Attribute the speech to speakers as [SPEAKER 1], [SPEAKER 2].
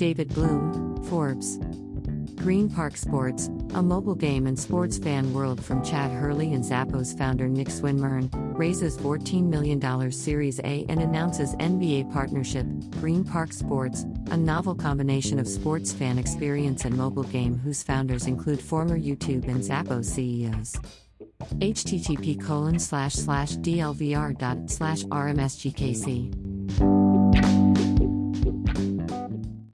[SPEAKER 1] David Bloom, Forbes. Green Park Sports, a mobile game and sports fan world from Chad Hurley and Zappos founder Nick Swinmurn, raises $14 million Series A and announces NBA partnership, Green Park Sports, a novel combination of sports fan experience and mobile game whose founders include former YouTube and Zappos CEOs http colon slash slash dlvr dot slash rmsgkc